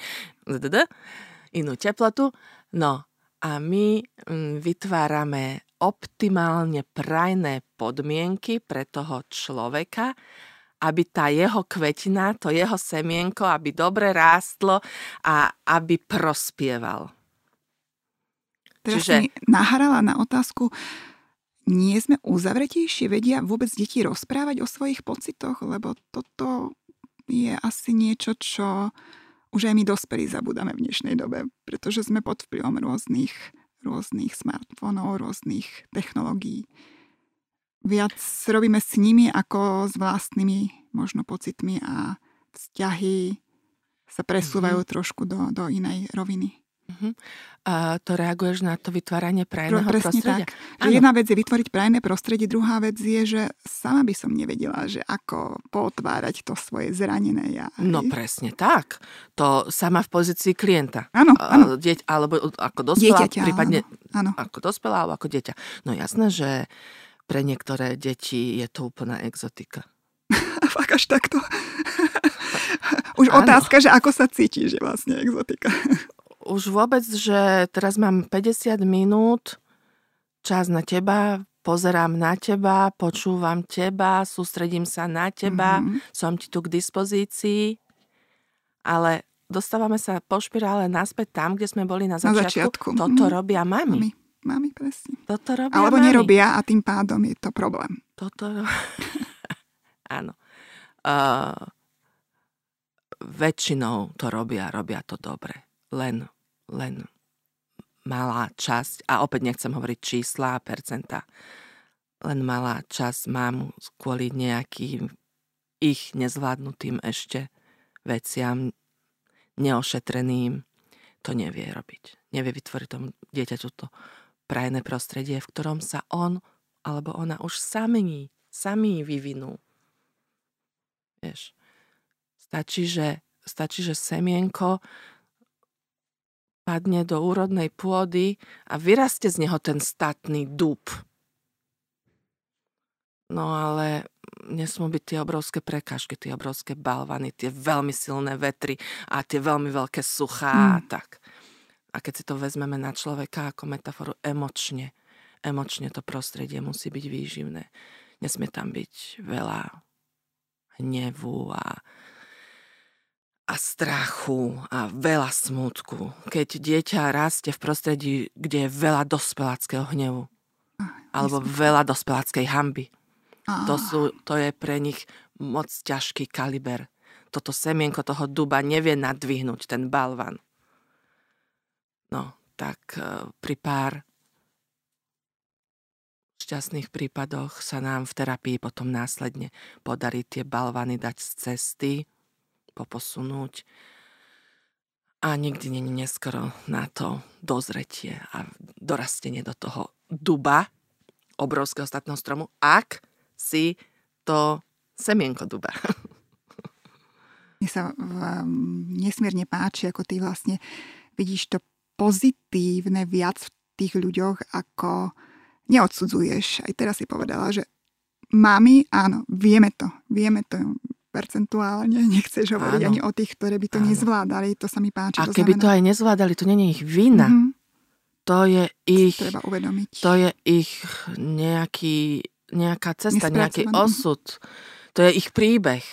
inú teplotu. No a my mm, vytvárame optimálne prajné podmienky pre toho človeka, aby tá jeho kvetina, to jeho semienko, aby dobre rástlo a aby prospieval. Teraz Čiže... mi nahrala na otázku, nie sme uzavretejšie, vedia vôbec deti rozprávať o svojich pocitoch, lebo toto je asi niečo, čo už aj my dospelí zabudáme v dnešnej dobe, pretože sme pod vplyvom rôznych, rôznych smartfónov, rôznych technológií viac robíme s nimi ako s vlastnými možno pocitmi a vzťahy sa presúvajú mm-hmm. trošku do, do inej roviny. Uh-huh. A to reaguješ na to vytváranie prajného Presne prostredia? tak. Že jedna vec je vytvoriť prajné prostredie, druhá vec je, že sama by som nevedela, že ako potvárať to svoje zranené ja. No presne tak. To sama v pozícii klienta. Áno, áno. Dieť, alebo ako dospelá, Dieťaťa, prípadne áno. ako dospelá, alebo ako dieťa. No jasné, že pre niektoré deti je to úplná exotika. Fakt až takto. Už Áno. otázka, že ako sa cítiš, že vlastne exotika. Už vôbec, že teraz mám 50 minút, čas na teba, pozerám na teba, počúvam teba, sústredím sa na teba, mm-hmm. som ti tu k dispozícii, ale dostávame sa po špirále naspäť tam, kde sme boli na začiatku. Na začiatku. Toto mm-hmm. robia mami. mami. Mami, presne. Toto robia Alebo mami. nerobia a tým pádom je to problém. Toto... Áno. Uh, väčšinou to robia, robia to dobre. Len, len malá časť, a opäť nechcem hovoriť čísla a percenta, len malá časť mám kvôli nejakým ich nezvládnutým ešte veciam, neošetreným, to nevie robiť. Nevie vytvoriť tomu dieťaťu to prajné prostredie, v ktorom sa on alebo ona už sami, sami vyvinú. Vieš, stačí, že, stačí, že semienko padne do úrodnej pôdy a vyrastie z neho ten statný dub. No ale nesmú byť tie obrovské prekážky, tie obrovské balvany, tie veľmi silné vetry a tie veľmi veľké suchá mm. tak. A keď si to vezmeme na človeka ako metaforu emočne, emočne to prostredie musí byť výživné. Nesmie tam byť veľa hnevu a, a strachu a veľa smutku. Keď dieťa rastie v prostredí, kde je veľa dospeláckého hnevu alebo veľa dospeláckej hamby, to, sú, to je pre nich moc ťažký kaliber. Toto semienko toho duba nevie nadvihnúť ten balvan. No, tak e, pri pár šťastných prípadoch sa nám v terapii potom následne podarí tie balvany dať z cesty, poposunúť a nikdy není neskoro na to dozretie a dorastenie do toho duba, obrovského statného stromu, ak si to semienko duba. Mne sa nesmierne páči, ako ty vlastne vidíš to pozitívne viac v tých ľuďoch, ako neodsudzuješ. Aj teraz si povedala, že mami, áno, vieme to, vieme to percentuálne, nechceš hovoriť áno. ani o tých, ktoré by to áno. nezvládali, to sa mi páči. A to keby znamená... to aj nezvládali, to je ich vina. Mm-hmm. To je ich... Treba uvedomiť. To je ich nejaký nejaká cesta, nejaký osud. To je ich príbeh.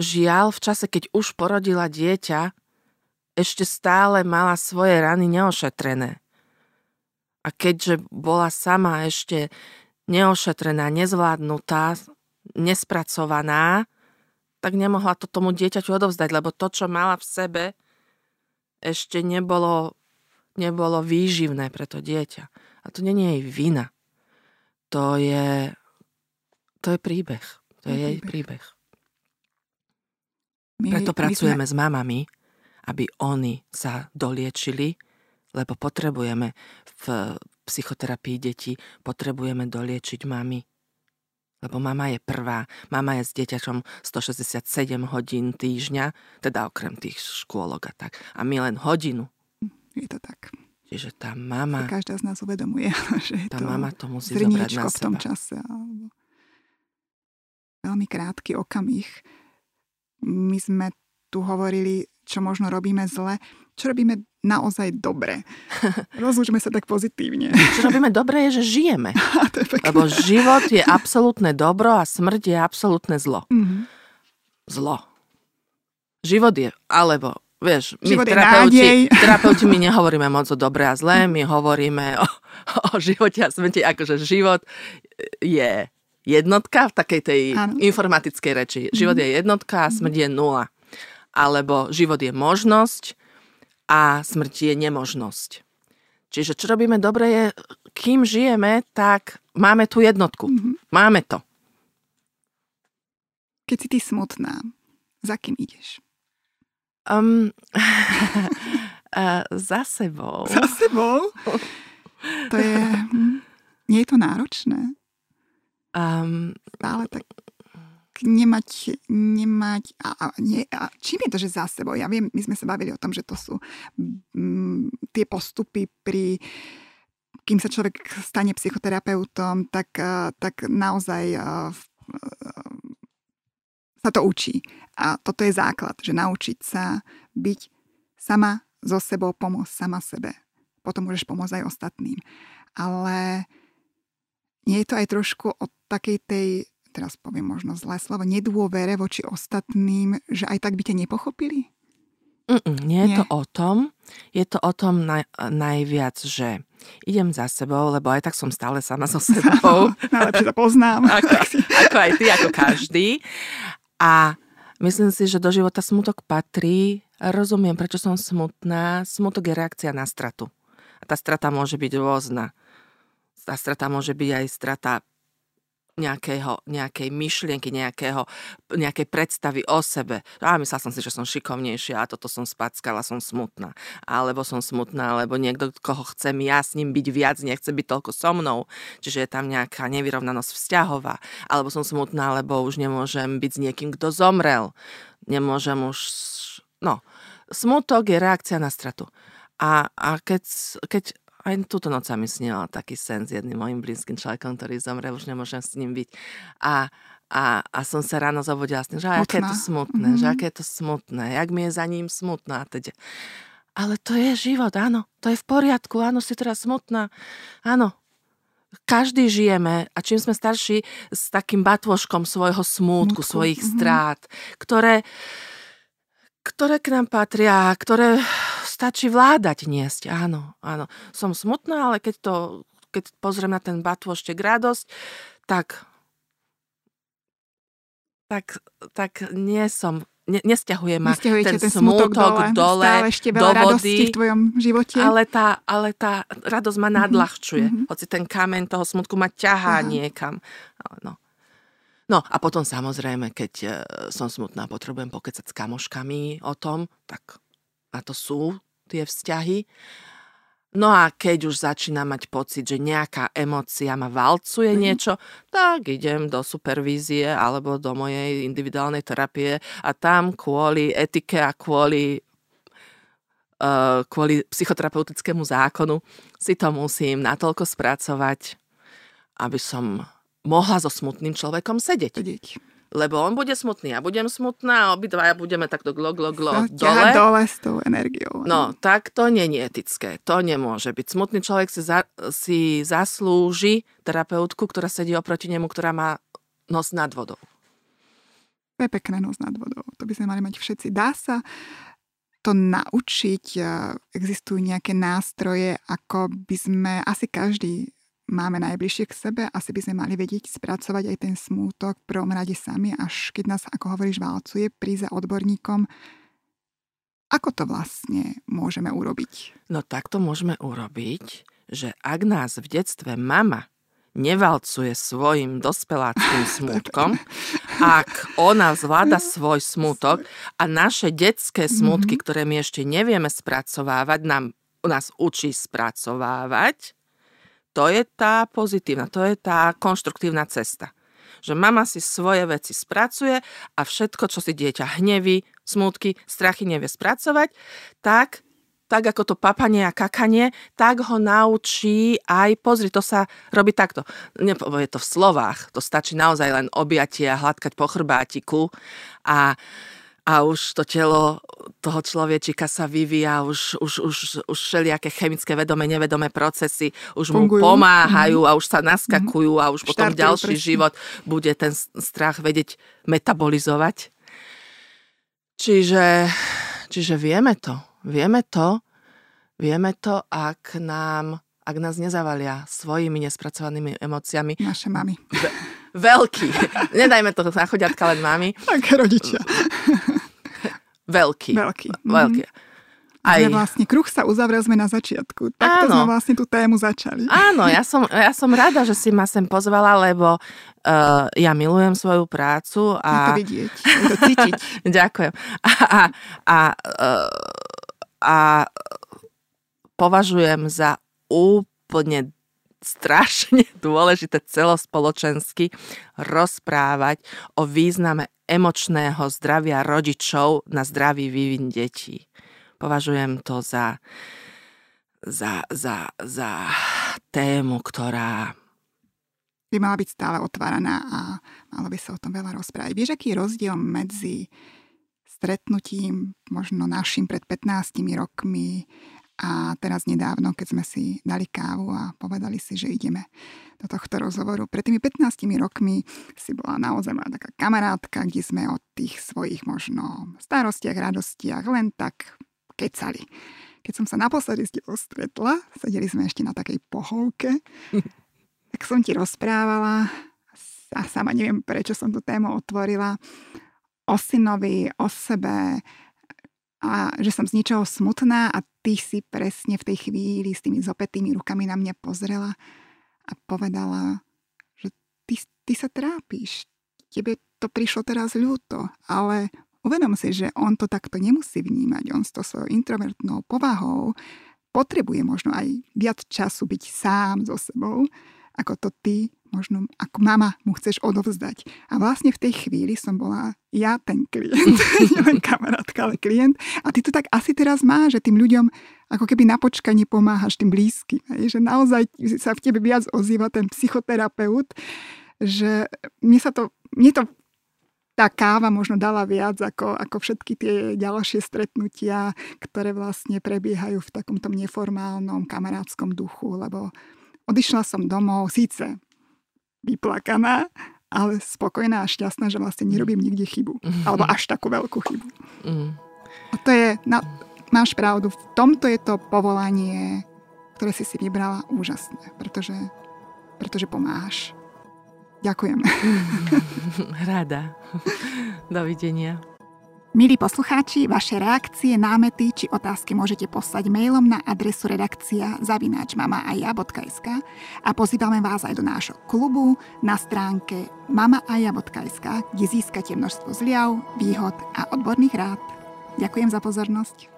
Žiaľ, v čase, keď už porodila dieťa, ešte stále mala svoje rany neošetrené. A keďže bola sama ešte neošetrená, nezvládnutá, nespracovaná, tak nemohla to tomu dieťaťu odovzdať, lebo to, čo mala v sebe, ešte nebolo, nebolo výživné pre to dieťa. A to je jej vina to je, to je príbeh. To je, je jej príbeh. My, Preto pracujeme sme... s mamami, aby oni sa doliečili, lebo potrebujeme v psychoterapii detí, potrebujeme doliečiť mami. Lebo mama je prvá, mama je s dieťačom 167 hodín týždňa, teda okrem tých škôlok a tak. A my len hodinu. Je to tak. Čiže tá mama... Každá z nás uvedomuje, že je tá to mama to musí zobrať na v tom čase. Alebo veľmi krátky okamih. My sme tu hovorili, čo možno robíme zle, čo robíme naozaj dobre. Rozlúčme sa tak pozitívne. Čo robíme dobre je, že žijeme. to je Lebo život je absolútne dobro a smrť je absolútne zlo. Mm-hmm. Zlo. Život je, alebo Vieš, my terapeuti, terapeuti my nehovoríme moc o dobre a zlé, my hovoríme o, o živote a smrti, akože život je jednotka v takej tej ano. informatickej reči. Život je jednotka a smrť je nula. Alebo život je možnosť a smrť je nemožnosť. Čiže čo robíme dobre je, kým žijeme, tak máme tú jednotku. Mm-hmm. Máme to. Keď si ty smutná, za kým ideš? Um, za sebou. Za sebou? To je... Hm, nie je to náročné? Um, Stále tak nemať, nemať a, a, nie, a čím je to, že za sebou? Ja viem, my sme sa bavili o tom, že to sú m, tie postupy pri kým sa človek stane psychoterapeutom, tak, tak naozaj sa to učí. A toto je základ, že naučiť sa byť sama so sebou, pomôcť sama sebe. Potom môžeš pomôcť aj ostatným. Ale nie je to aj trošku o takej tej, teraz poviem možno zlé slovo, nedôvere voči ostatným, že aj tak by ťa nepochopili? Mm-mm, nie je nie. to o tom. Je to o tom naj, najviac, že idem za sebou, lebo aj tak som stále sama so sebou. Najlepšie to poznám. ako, ako aj ty, ako každý. A myslím si, že do života smutok patrí. Rozumiem, prečo som smutná. Smutok je reakcia na stratu. A tá strata môže byť rôzna. Tá strata môže byť aj strata nejakého, nejakej myšlienky, nejakého, nejakej predstavy o sebe. A myslel som si, že som šikovnejšia a toto som spackala, som smutná. Alebo som smutná, alebo niekto, koho chcem ja s ním byť viac, nechce byť toľko so mnou. Čiže je tam nejaká nevyrovnanosť vzťahová. Alebo som smutná, lebo už nemôžem byť s niekým, kto zomrel. Nemôžem už... No, smutok je reakcia na stratu. A, a keď, keď aj túto noc sa mi snila taký sen s jedným mojim blízkym človekom, ktorý zomrel, už nemôžem s ním byť. A, a, a som sa ráno zobudila s tým, že aké je to smutné, mm-hmm. že aké je to smutné, jak mi je za ním smutná. Teď. Ale to je život, áno, to je v poriadku, áno, si teraz smutná, áno. Každý žijeme a čím sme starší s takým batôžkom svojho smútku, Smutku. svojich mm-hmm. strát, ktoré, ktoré k nám patria, ktoré stačí vládať niesť. Áno, áno. Som smutná, ale keď to, keď pozriem na ten batôštek radosť, tak tak, tak nie som ne, nesťahuje ma ten, ten smutok dole, dole ešte do vody, v tvojom živote. Ale tá, ale tá radosť ma mhm, nadľahčuje. Mm-hmm. Hoci ten kameň toho smutku ma ťahá Aha. niekam. No. no a potom samozrejme, keď e, som smutná, potrebujem pokecať s kamoškami o tom, tak na to sú tie vzťahy. No a keď už začína mať pocit, že nejaká emocia ma valcuje mm. niečo, tak idem do supervízie alebo do mojej individuálnej terapie a tam kvôli etike a kvôli uh, kvôli psychoterapeutickému zákonu si to musím natoľko spracovať, aby som mohla so smutným človekom sedieť. sedieť lebo on bude smutný a budem smutná a obidvaja budeme takto glo, glo, glo dole. dole s tou energiou. No, tak to nie je etické. To nemôže byť. Smutný človek si, za, si zaslúži terapeutku, ktorá sedí oproti nemu, ktorá má nos nad vodou. To je pekné nos nad vodou. To by sme mali mať všetci. Dá sa to naučiť? Existujú nejaké nástroje, ako by sme, asi každý máme najbližšie k sebe, asi by sme mali vedieť spracovať aj ten smútok v prvom rade sami, až keď nás, ako hovoríš, válcuje, prísť za odborníkom. Ako to vlastne môžeme urobiť? No tak to môžeme urobiť, že ak nás v detstve mama nevalcuje svojim dospeláckým smútkom, ak ona zvláda svoj smútok a naše detské smútky, mm-hmm. ktoré my ešte nevieme spracovávať, nám, nás učí spracovávať, to je tá pozitívna, to je tá konštruktívna cesta. Že mama si svoje veci spracuje a všetko, čo si dieťa hneví, smutky, strachy nevie spracovať, tak tak ako to papanie a kakanie, tak ho naučí aj, pozri, to sa robí takto. Nepovie to v slovách, to stačí naozaj len objatie a hladkať po chrbátiku a a už to telo toho človečika sa vyvíja, už, už, už, už všelijaké chemické vedomé, nevedomé procesy už Fungujú. mu pomáhajú mm. a už sa naskakujú a už potom Štartujú ďalší presne. život bude ten strach vedieť metabolizovať. Čiže, čiže vieme to. Vieme to, vieme to, ak nám ak nás nezavalia svojimi nespracovanými emóciami. Naše mami. Ve- veľký. Nedajme to na chodiatka len mami. Tak rodičia. Veľký. Veľký. Veľký. Mhm. Aj... Vlastne kruh sa uzavrel sme na začiatku. Takto Áno. sme vlastne tú tému začali. Áno, ja som, ja som rada, že si ma sem pozvala, lebo uh, ja milujem svoju prácu. A... Je to vidieť, je to cítiť. Ďakujem. A, a, a, uh, a považujem za úplne strašne dôležité celospoločensky rozprávať o význame emočného zdravia rodičov na zdravý vývin detí. Považujem to za, za, za, za tému, ktorá by mala byť stále otváraná a malo by sa o tom veľa rozprávať. Vieš, aký je rozdiel medzi stretnutím možno našim pred 15 rokmi a teraz nedávno, keď sme si dali kávu a povedali si, že ideme do tohto rozhovoru. Pred tými 15 rokmi si bola naozaj moja taká kamarátka, kde sme o tých svojich možno starostiach, radostiach len tak kecali. keď som sa naposledy s tebou stretla, sedeli sme ešte na takej pohovke, tak som ti rozprávala a sama neviem, prečo som tú tému otvorila, o synovi, o sebe a že som z ničoho smutná a ty si presne v tej chvíli s tými zopetými rukami na mňa pozrela a povedala, že ty, ty sa trápiš, tebe to prišlo teraz ľúto, ale uvedom si, že on to takto nemusí vnímať, on s to svojou introvertnou povahou potrebuje možno aj viac času byť sám so sebou, ako to ty možno ako mama mu chceš odovzdať. A vlastne v tej chvíli som bola ja ten klient, len kamarátka, ale klient. A ty to tak asi teraz máš, že tým ľuďom ako keby na počkanie pomáhaš tým blízkym. Že naozaj sa v tebe viac ozýva ten psychoterapeut, že mne sa to, mne to tá káva možno dala viac ako, ako všetky tie ďalšie stretnutia, ktoré vlastne prebiehajú v takomto neformálnom kamarátskom duchu, lebo odišla som domov, síce vyplakaná, ale spokojná a šťastná, že vlastne nerobím nikde chybu. Alebo až takú veľkú chybu. Mm. A to je, na, máš pravdu, v tomto je to povolanie, ktoré si si vybrala úžasné, pretože, pretože pomáhaš. Ďakujem. Rada. Dovidenia. Milí poslucháči, vaše reakcie, námety či otázky môžete poslať mailom na adresu redakcia zavináčmamaaja.sk a pozývame vás aj do nášho klubu na stránke mamaaja.sk, kde získate množstvo zliav, výhod a odborných rád. Ďakujem za pozornosť.